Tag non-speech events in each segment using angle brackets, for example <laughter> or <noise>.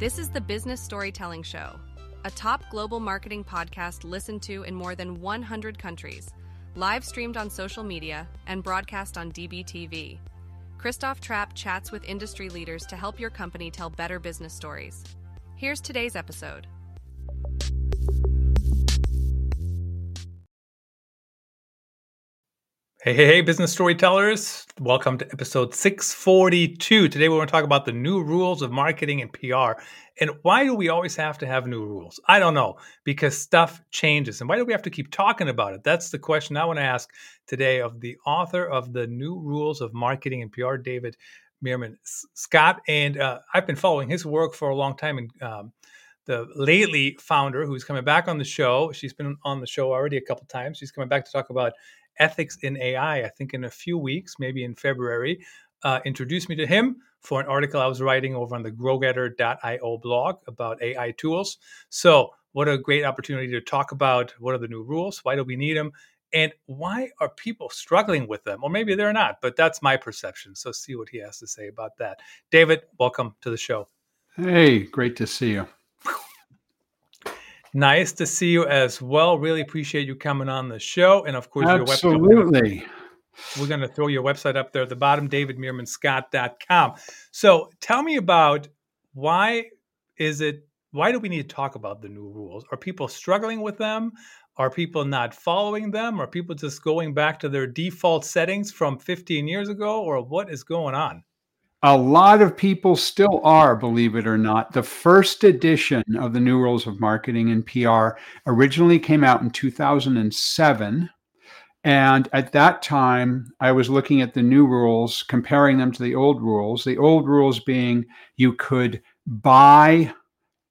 This is the Business Storytelling Show, a top global marketing podcast listened to in more than 100 countries, live streamed on social media, and broadcast on DBTV. Christoph Trapp chats with industry leaders to help your company tell better business stories. Here's today's episode. Hey, hey, hey, business storytellers. Welcome to episode 642. Today, we're going to talk about the new rules of marketing and PR. And why do we always have to have new rules? I don't know, because stuff changes. And why do we have to keep talking about it? That's the question I want to ask today of the author of the new rules of marketing and PR, David Meerman Scott. And uh, I've been following his work for a long time. And um, the Lately founder, who's coming back on the show, she's been on the show already a couple times. She's coming back to talk about ethics in AI, I think in a few weeks, maybe in February, uh, introduced me to him for an article I was writing over on the growgetter.io blog about AI tools. So, what a great opportunity to talk about what are the new rules, why do we need them, and why are people struggling with them? Or maybe they're not, but that's my perception. So, see what he has to say about that. David, welcome to the show. Hey, great to see you. Nice to see you as well. Really appreciate you coming on the show. And of course, Absolutely. your website. We're going to throw your website up there at the bottom, davidmeermanscott.com. So tell me about why is it, why do we need to talk about the new rules? Are people struggling with them? Are people not following them? Are people just going back to their default settings from 15 years ago? Or what is going on? A lot of people still are, believe it or not. The first edition of the New Rules of Marketing and PR originally came out in 2007. And at that time, I was looking at the new rules, comparing them to the old rules. The old rules being you could buy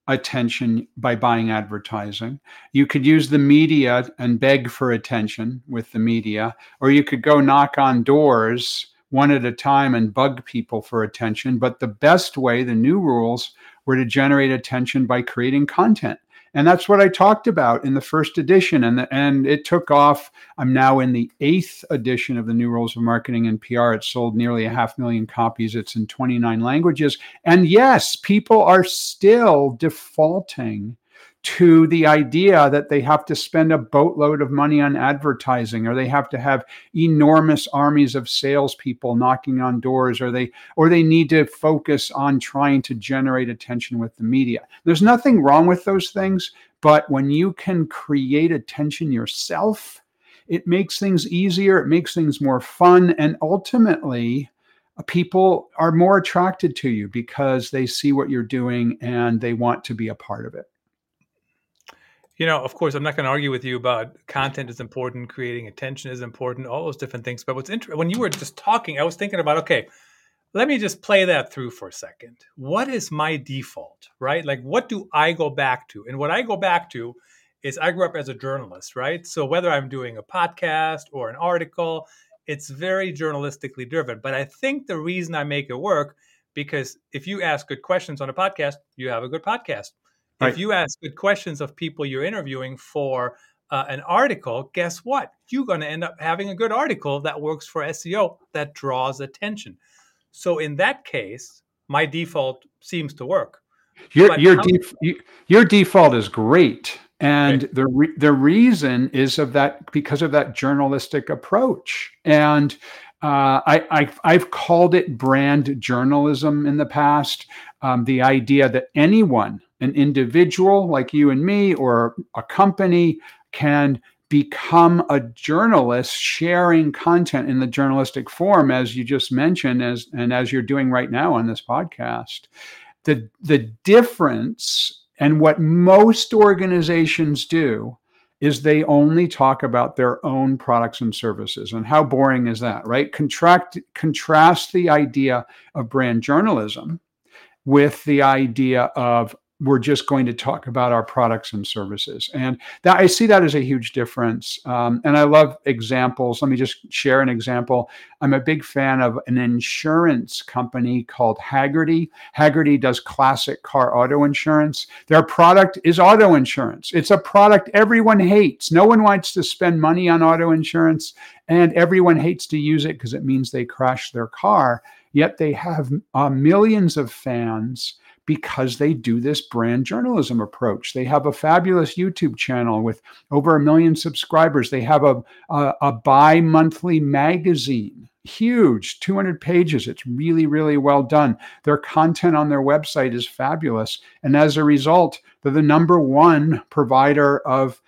attention by buying advertising. You could use the media and beg for attention with the media, or you could go knock on doors one at a time and bug people for attention. But the best way, the new rules, were to generate attention by creating content. And that's what I talked about in the first edition. And, the, and it took off. I'm now in the eighth edition of the New Rules of Marketing and PR. It sold nearly a half million copies. It's in 29 languages. And yes, people are still defaulting to the idea that they have to spend a boatload of money on advertising or they have to have enormous armies of salespeople knocking on doors or they or they need to focus on trying to generate attention with the media. There's nothing wrong with those things, but when you can create attention yourself, it makes things easier, it makes things more fun, and ultimately people are more attracted to you because they see what you're doing and they want to be a part of it. You know, of course, I'm not going to argue with you about content is important, creating attention is important, all those different things. But what's interesting, when you were just talking, I was thinking about, okay, let me just play that through for a second. What is my default, right? Like, what do I go back to? And what I go back to is I grew up as a journalist, right? So whether I'm doing a podcast or an article, it's very journalistically driven. But I think the reason I make it work because if you ask good questions on a podcast, you have a good podcast. Right. If you ask good questions of people you're interviewing for uh, an article, guess what? You're going to end up having a good article that works for SEO that draws attention. So in that case, my default seems to work. Your your, def- your default is great, and okay. the re- the reason is of that because of that journalistic approach. And uh, I, I have called it brand journalism in the past. Um, the idea that anyone an individual like you and me or a company can become a journalist sharing content in the journalistic form as you just mentioned as and as you're doing right now on this podcast the the difference and what most organizations do is they only talk about their own products and services. And how boring is that right? Contract contrast the idea of brand journalism with the idea of we're just going to talk about our products and services. And that i see that as a huge difference. Um, and i love examples. Let me just share an example. I'm a big fan of an insurance company called Hagerty. Hagerty does classic car auto insurance. Their product is auto insurance. It's a product everyone hates. No one wants to spend money on auto insurance and everyone hates to use it because it means they crash their car. Yet they have uh, millions of fans because they do this brand journalism approach. They have a fabulous YouTube channel with over a million subscribers. They have a, a, a bi monthly magazine huge 200 pages it's really really well done their content on their website is fabulous and as a result they're the number one provider of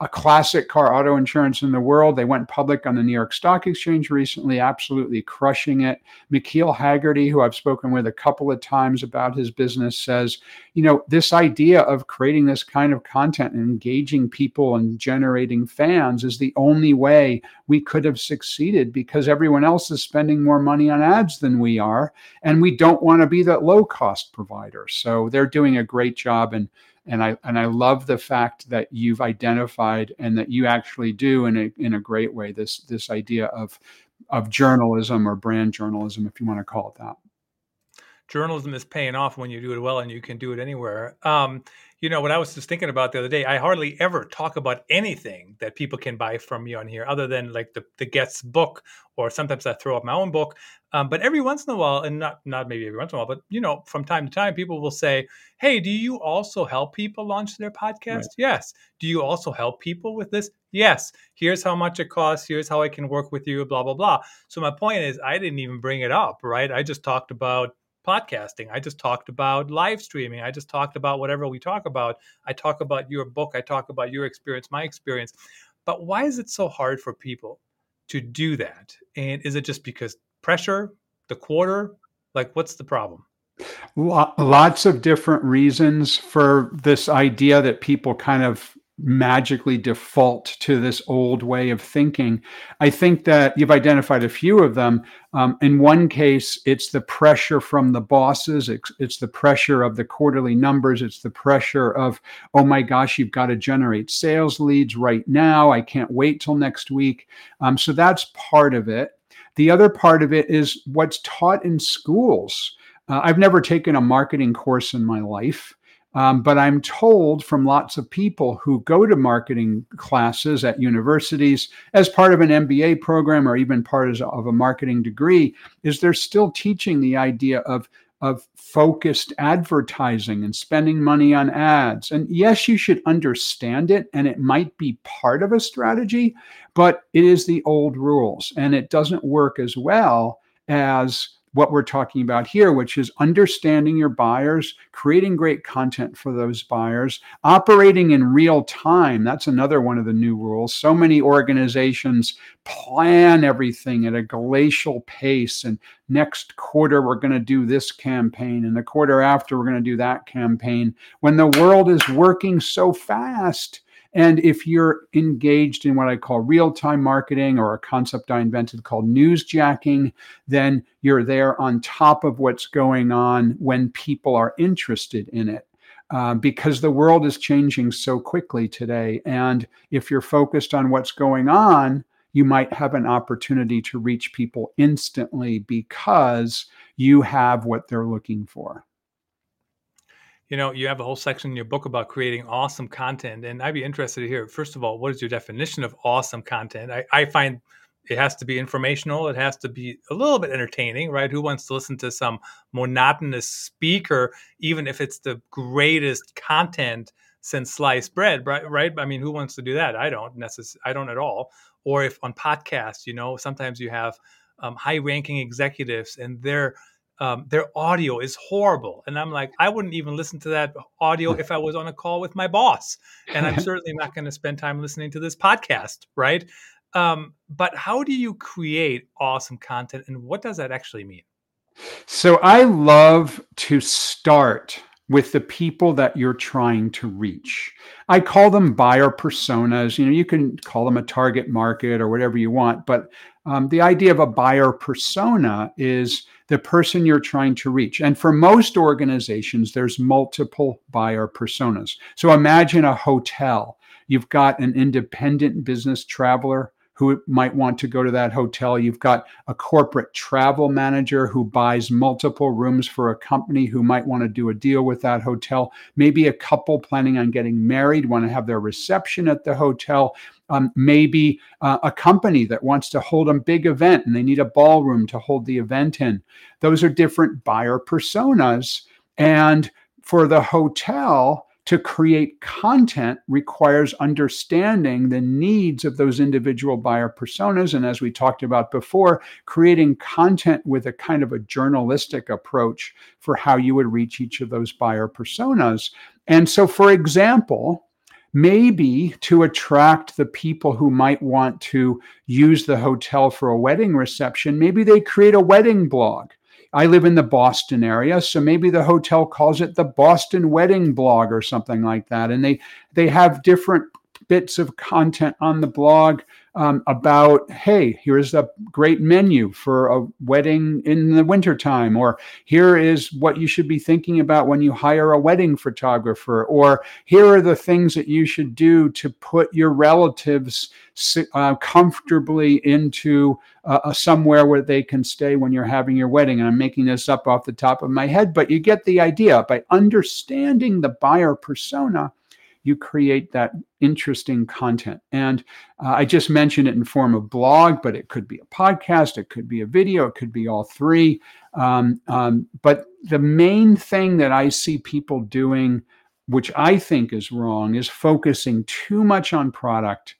a classic car auto insurance in the world. They went public on the New York Stock Exchange recently, absolutely crushing it. McKeel Hagerty, who I've spoken with a couple of times about his business, says, you know, this idea of creating this kind of content and engaging people and generating fans is the only way we could have succeeded because everyone else is spending more money on ads than we are. And we don't want to be that low cost provider. So they're doing a great job. And and I and I love the fact that you've identified and that you actually do in a in a great way this this idea of of journalism or brand journalism, if you want to call it that. Journalism is paying off when you do it well, and you can do it anywhere. Um, you know what I was just thinking about the other day. I hardly ever talk about anything that people can buy from me on here, other than like the the guest's book, or sometimes I throw up my own book. Um, but every once in a while, and not not maybe every once in a while, but you know, from time to time, people will say, "Hey, do you also help people launch their podcast?" Right. Yes. Do you also help people with this? Yes. Here's how much it costs. Here's how I can work with you. Blah blah blah. So my point is, I didn't even bring it up, right? I just talked about podcasting. I just talked about live streaming. I just talked about whatever we talk about. I talk about your book. I talk about your experience, my experience. But why is it so hard for people to do that? And is it just because pressure, the quarter? Like, what's the problem? Lots of different reasons for this idea that people kind of magically default to this old way of thinking. I think that you've identified a few of them. Um, in one case, it's the pressure from the bosses, it's, it's, the pressure of the quarterly numbers, it's the pressure of, oh my gosh, you've got to generate sales leads right now. I can't wait till next week. Um, so that's part of it. The other part of it is what's taught in schools. Uh, I've never taken a marketing course in my life. Um, but I'm told from lots of people who go to marketing classes at universities as part of an MBA program or even part of a marketing degree, is they're still teaching the idea of of focused advertising and spending money on ads. And yes, you should understand it and it might be part of a strategy, but it is the old rules and it doesn't work as well as what we're talking about here, which is understanding your buyers, creating great content for those buyers, operating in real time. That's another one of the new rules. So many organizations plan everything at a glacial pace. And next quarter, we're going to do this campaign. And the quarter after, we're going to do that campaign. When the world is working so fast, and if you're engaged in what I call real time marketing or a concept I invented called newsjacking, then you're there on top of what's going on when people are interested in it. Uh, because the world is changing so quickly today. And if you're focused on what's going on, you might have an opportunity to reach people instantly because you have what they're looking for you know, you have a whole section in your book about creating awesome content. And I'd be interested to hear, first of all, what is your definition of awesome content? I, I find it has to be informational, it has to be a little bit entertaining, right? Who wants to listen to some monotonous speaker, even if it's the greatest content since sliced bread, right? Right? I mean, who wants to do that? I don't necessarily, I don't at all. Or if on podcasts, you know, sometimes you have um, high ranking executives and they're um, their audio is horrible. And I'm like, I wouldn't even listen to that audio if I was on a call with my boss. And I'm <laughs> certainly not going to spend time listening to this podcast, right? Um, but how do you create awesome content and what does that actually mean? So I love to start with the people that you're trying to reach. I call them buyer personas. You know, you can call them a target market or whatever you want, but um, the idea of a buyer persona is the person you're trying to reach. And for most organizations, there's multiple buyer personas. So imagine a hotel. You've got an independent business traveler who might want to go to that hotel. You've got a corporate travel manager who buys multiple rooms for a company who might want to do a deal with that hotel. Maybe a couple planning on getting married want to have their reception at the hotel. Um, maybe uh, a company that wants to hold a big event and they need a ballroom to hold the event in. Those are different buyer personas. And for the hotel, to create content requires understanding the needs of those individual buyer personas. And as we talked about before, creating content with a kind of a journalistic approach for how you would reach each of those buyer personas. And so, for example, maybe to attract the people who might want to use the hotel for a wedding reception, maybe they create a wedding blog I live in the Boston area, so maybe the hotel calls it the Boston Wedding Blog or something like that. And they they have different bits of content on the blog um, about hey here's a great menu for a wedding in the wintertime or here is what you should be thinking about when you hire a wedding photographer or here are the things that you should do to put your relatives uh, comfortably into uh, somewhere where they can stay when you're having your wedding. And i'm making this up off the top of my head but you get the idea. By understanding the buyer persona you create that interesting content. And uh, I just mentioned it in form of blog, but it could be a podcast, it could be a video, it could be all three. Um, um, but the main thing that I see people doing, which I think is wrong, is focusing too much on product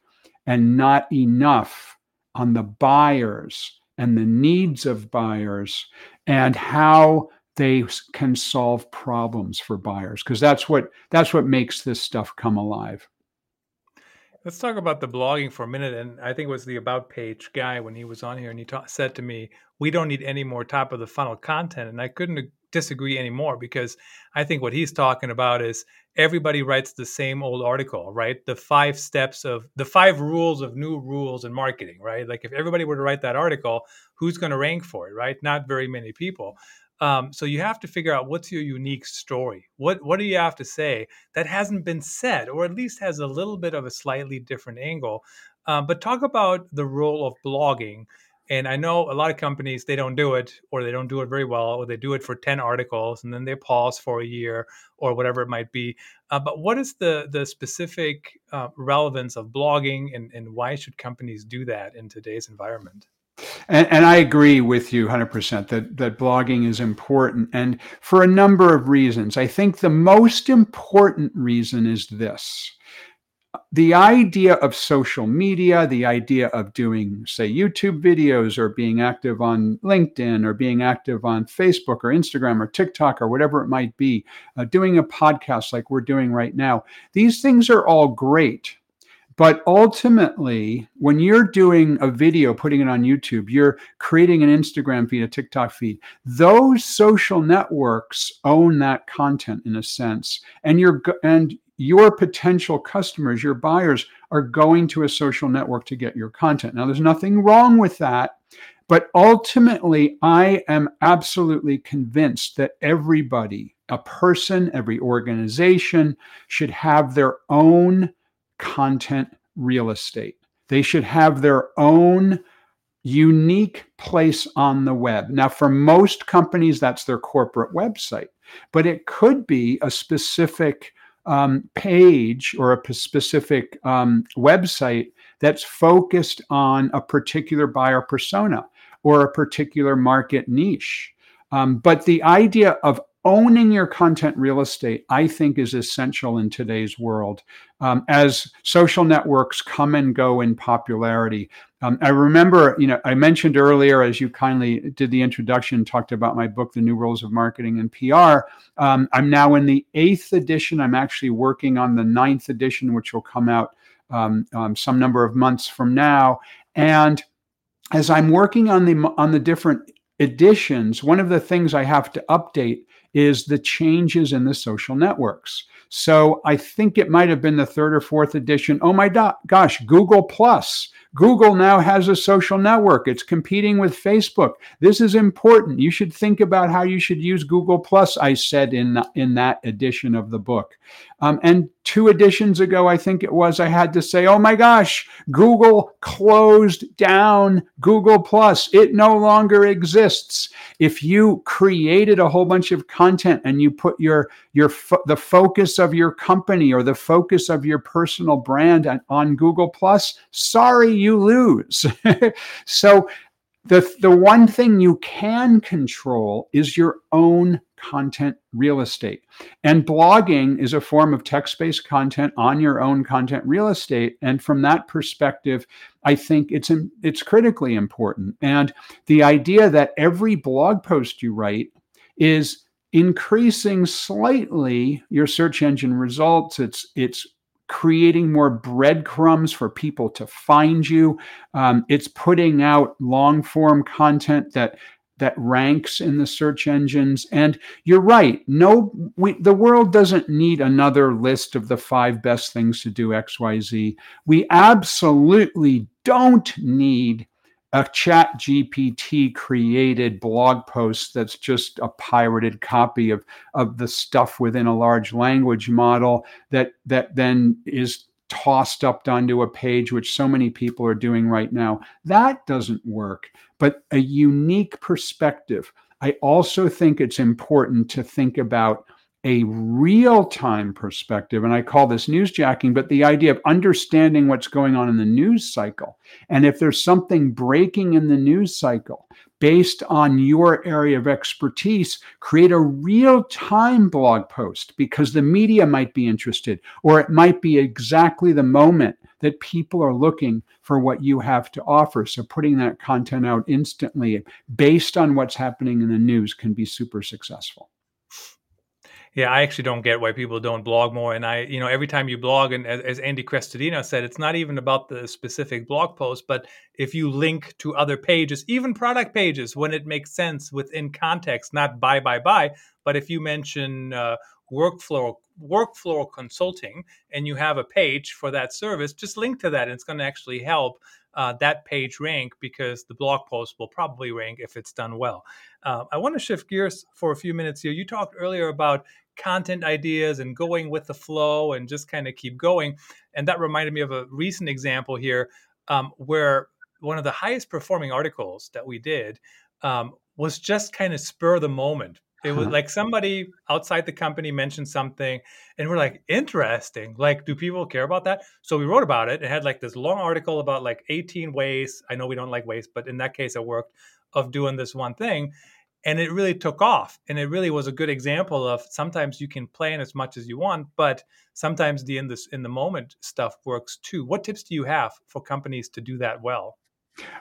and not enough on the buyers and the needs of buyers and how they can solve problems for buyers because that's what that's what makes this stuff come alive. Let's talk about the blogging for a minute and i think it was the about page guy when he was on here and he ta- said to me we don't need any more top of the funnel content and i couldn't disagree anymore because i think what he's talking about is everybody writes the same old article right? The five steps of the five rules of new rules in marketing right? Like if everybody were to write that article who's going to rank for it right? Not very many people um, so you have to figure out what's your unique story. What what do you have to say that hasn't been said, or at least has a little bit of a slightly different angle? Um, but talk about the role of blogging. And I know a lot of companies they don't do it, or they don't do it very well, or they do it for ten articles and then they pause for a year or whatever it might be. Uh, but what is the the specific uh, relevance of blogging, and, and why should companies do that in today's environment? And, and, I agree with you 100% that, that blogging is important. And for a number of reasons, I think the most important reason is this the idea of social media, the idea of doing, say, YouTube videos or being active on LinkedIn or being active on Facebook or Instagram or TikTok or whatever it might be, uh, doing a podcast like we're doing right now, these things are all great. But ultimately, when you're doing a video, putting it on YouTube, you're creating an Instagram feed, a TikTok feed, those social networks own that content in a sense. And you're and your potential customers, your buyers, are going to a social network to get your content. Now, there's nothing wrong with that. But ultimately, I am absolutely convinced that everybody, a person, every organization should have their own content real estate. They should have their own unique place on the web. Now, for most companies, that's their corporate website, but it could be a specific um, page or a specific um, website that's focused on a particular buyer persona or a particular market niche. Um, but the idea of owning your content real estate, I think, is essential in today's world. Um, as social networks come and go in popularity, um, I remember, you know, I mentioned earlier, as you kindly did the introduction, talked about my book, The New Rules of Marketing and PR. Um, I'm now in the eighth edition. I'm actually working on the ninth edition, which will come out um, um, some number of months from now. And as I'm working on the on the different editions, one of the things I have to update is the changes in the social networks. So I think it might have been the third or fourth edition. Oh my do- gosh, Google Plus Google now has a social network. It's competing with Facebook. This is important. You should think about how you should use Google Plus, I said in, in that edition of the book. Um, and two editions ago, I think it was, I had to say, oh my gosh, Google closed down Google Plus. It no longer exists. If you created a whole bunch of content and you put your, your fo- the focus of your company or the focus of your personal brand on, on Google Plus, sorry, you lose. <laughs> so the the one thing you can control is your own content real estate. And blogging is a form of text-based content on your own content real estate. And from that perspective i think it's it's critically important. And the idea that every blog post you write is increasing slightly your search engine results it's it's creating more breadcrumbs for people to find you. Um, it's putting out long form content that that ranks in the search engines. And you're right. No, we, the world doesn't need another list of the five best things to do X, Y, Z. We absolutely don't need a chat gpt created blog post that's just a pirated copy of, of the stuff within a large language model that that then is tossed up onto a page which so many people are doing right now. That doesn't work but a unique perspective. I also think it's important to think about a real time perspective. And I call this newsjacking, but the idea of understanding what's going on in the news cycle. And if there's something breaking in the news cycle based on your area of expertise, create a real time blog post because the media might be interested, or it might be exactly the moment that people are looking for what you have to offer. So putting that content out instantly based on what's happening in the news can be super successful. Yeah, I actually don't get why people don't blog more. And I, you know, every time you blog, and as, as Andy Crestodina said, it's not even about the specific blog post, but if you link to other pages, even product pages, when it makes sense within context, not buy, buy, buy, but if you mention uh, workflow workflow consulting and you have a page for that service, just link to that. And it's going to actually help uh, that page rank because the blog post will probably rank if it's done well. Uh, I want to shift gears for a few minutes here. You talked earlier about content ideas and going with the flow and just kind of keep going. And that reminded me of a recent example here um, where one of the highest performing articles that we did um, was just kind of spur the moment. It was like somebody outside the company mentioned something, and we're like, interesting. Like, do people care about that? So we wrote about it. It had like this long article about like 18 ways. I know we don't like waste, but in that case, it worked of doing this one thing and it really took off and it really was a good example of sometimes you can plan as much as you want but sometimes the in this in the moment stuff works too. What tips do you have for companies to do that well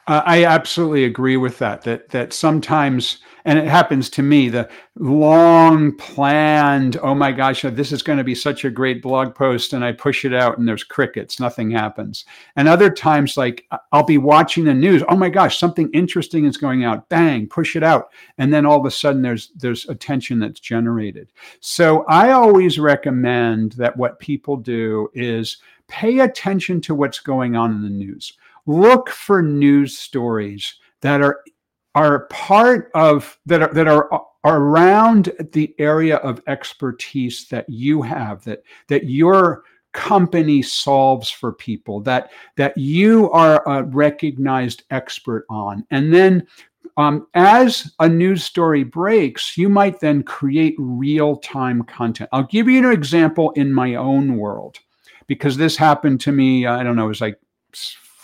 uh, I absolutely agree with that. That that sometimes, and it happens to me, the long planned. Oh my gosh, this is going to be such a great blog post, and I push it out, and there's crickets. Nothing happens. And other times, like I'll be watching the news. Oh my gosh, something interesting is going out. Bang, push it out, and then all of a sudden, there's there's attention that's generated. So I always recommend that what people do is pay attention to what's going on in the news look for news stories that are are part of that are that are, around the area of expertise that you have that that your company solves for people that that you are a recognized expert on. And then um, as a news story breaks you might then create real-time content. I'll give you an example in my own world because this happened to me i don't know it was like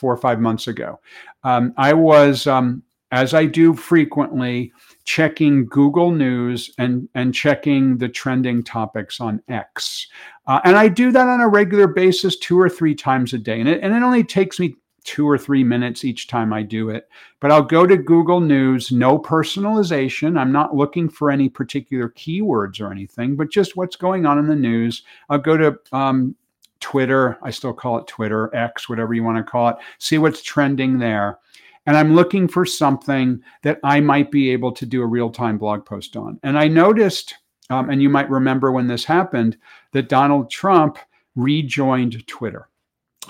four or five months ago. Um, I was, um, as I do frequently, checking Google News and, and checking the trending topics on X. Uh, and I do that on a regular basis, two or three times a day. And it, and it only takes me two or three minutes each time I do it. But I'll go to Google News, no personalization. I'm not looking for any particular keywords or anything, but just what's going on in the news. I'll go to um, Twitter. I still call it Twitter, X, whatever you want to call it. See what's trending there. And I'm looking for something that I might be able to do a real time blog post on. And I noticed, um, and you might remember when this happened, that Donald Trump rejoined Twitter.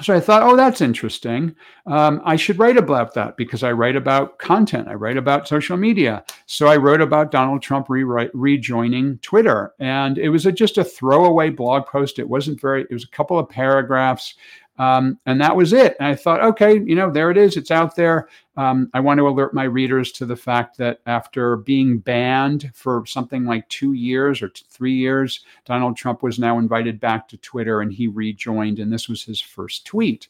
So I thought, oh, that's interesting. Um, I should write about that because I write about content. I write about social media. So I wrote about Donald Trump re- rejoining Twitter, and it was a, just a throwaway blog post. It wasn't very. It was a couple of paragraphs, um, and that was it. And I thought, okay, you know, there it is. It's out there. Um, I want to alert my readers to the fact that after being banned for something like two years or three years, Donald Trump was now invited back to Twitter and he rejoined, and this was his first tweet.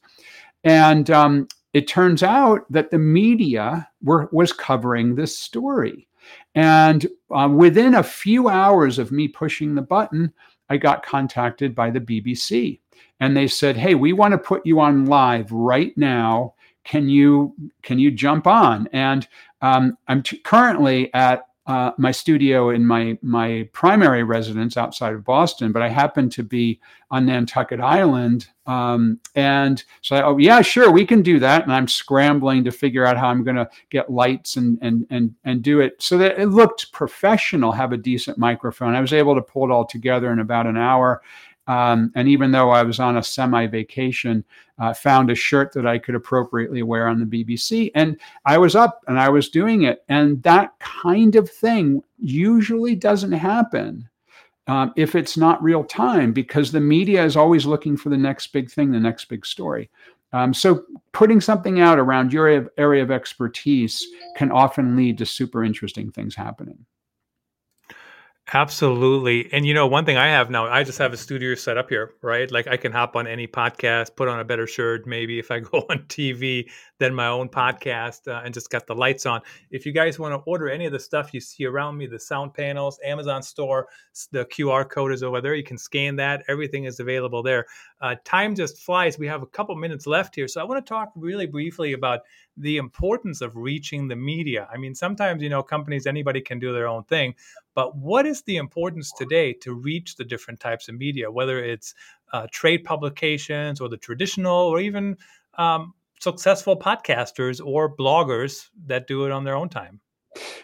And um, it turns out that the media were, was covering this story. And um, within a few hours of me pushing the button, I got contacted by the BBC. And they said, Hey, we want to put you on live right now. Can you can you jump on? And um, I'm t- currently at uh, my studio in my my primary residence outside of Boston, but I happen to be on Nantucket Island, um, and so I, oh yeah, sure, we can do that. And I'm scrambling to figure out how I'm going to get lights and and and and do it so that it looked professional, have a decent microphone. I was able to pull it all together in about an hour, um, and even though I was on a semi vacation, uh, found a shirt that I could appropriately wear on the BBC. And I was up and I was doing it. And that kind of thing usually doesn't happen um, if it's not real time because the media is always looking for the next big thing, the next big story. Um, so putting something out around your area of expertise can often lead to super interesting things happening. Absolutely. And you know, one thing I have now, I just have a studio set up here, right? Like I can hop on any podcast, put on a better shirt, maybe if I <laughs> go on TV than my own podcast uh, and just got the lights on. If you guys want to order any of the stuff you see around me, the sound panels, Amazon store, the QR code is over there. You can scan that. Everything is available there. Uh, time just flies. We have a couple minutes left here. So I want to talk really briefly about the importance of reaching the media. I mean, sometimes, you know, companies, anybody can do their own thing, but what is the importance today to reach the different types of media, whether it's uh, trade publications or the traditional or even um, successful podcasters or bloggers that do it on their own time?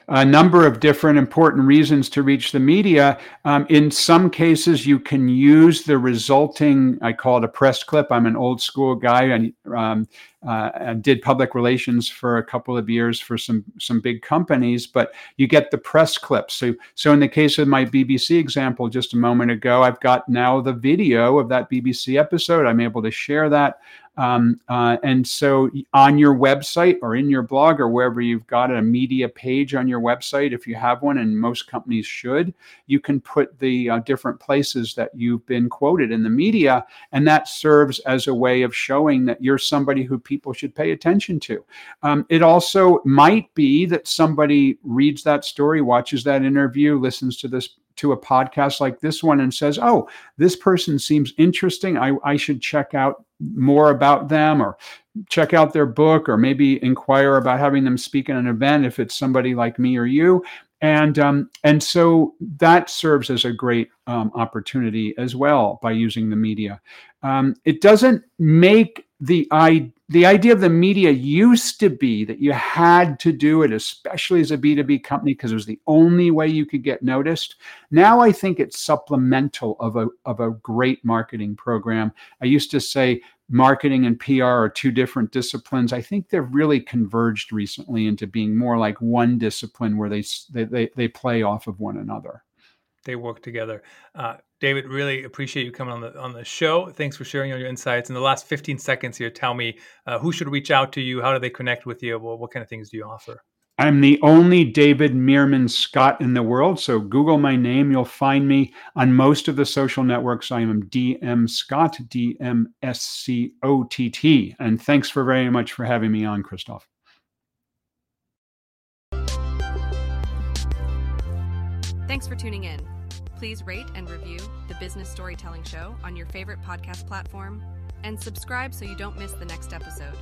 a number of different important reasons to reach the media. Um, in some cases, you can use the resulting, I call it a press clip. I'm an old school guy and um, uh, did public relations for a couple of years for some some big companies, but you get the press clips. So, so in the case of my BBC example just a moment ago, I've got now the video of that BBC episode. I'm able to share that. Um, uh, and so on your website or in your blog or wherever you've got a media page on your website, if you have one, and most companies should, you can put the uh, different places that you've been quoted in the media. And that serves as a way of showing that you're somebody who people should pay attention to. Um, it also might be that somebody reads that story, watches that interview, listens to this to a podcast like this one and says, "Oh, this person seems interesting. I, I should check out more about them or check out their book or maybe inquire about having them speak at an event if it's somebody like me or you." And um, and so that serves as a great um, opportunity as well by using the media. Um, it doesn't make the I the idea of the media used to be that you had to do it, especially as a B2B company, because it was the only way you could get noticed. Now I think it's supplemental of a, of a great marketing program. I used to say marketing and PR are two different disciplines. I think they've really converged recently into being more like one discipline where they, they, they, play off of one another they work together. Uh, David, really appreciate you coming on the on the show. Thanks for sharing all your insights. In the last 15 seconds here, tell me uh, who should reach out to you? How do they connect with you? Well, what kind of things do you offer? I'm the only David Meerman Scott in the world. So Google my name. You'll find me on most of the social networks. I am DM Scott, D M S C O T T. And thanks for very much for having me on, Christoph. Thanks for tuning in. Please rate and review the Business Storytelling Show on your favorite podcast platform and subscribe so you don't miss the next episode.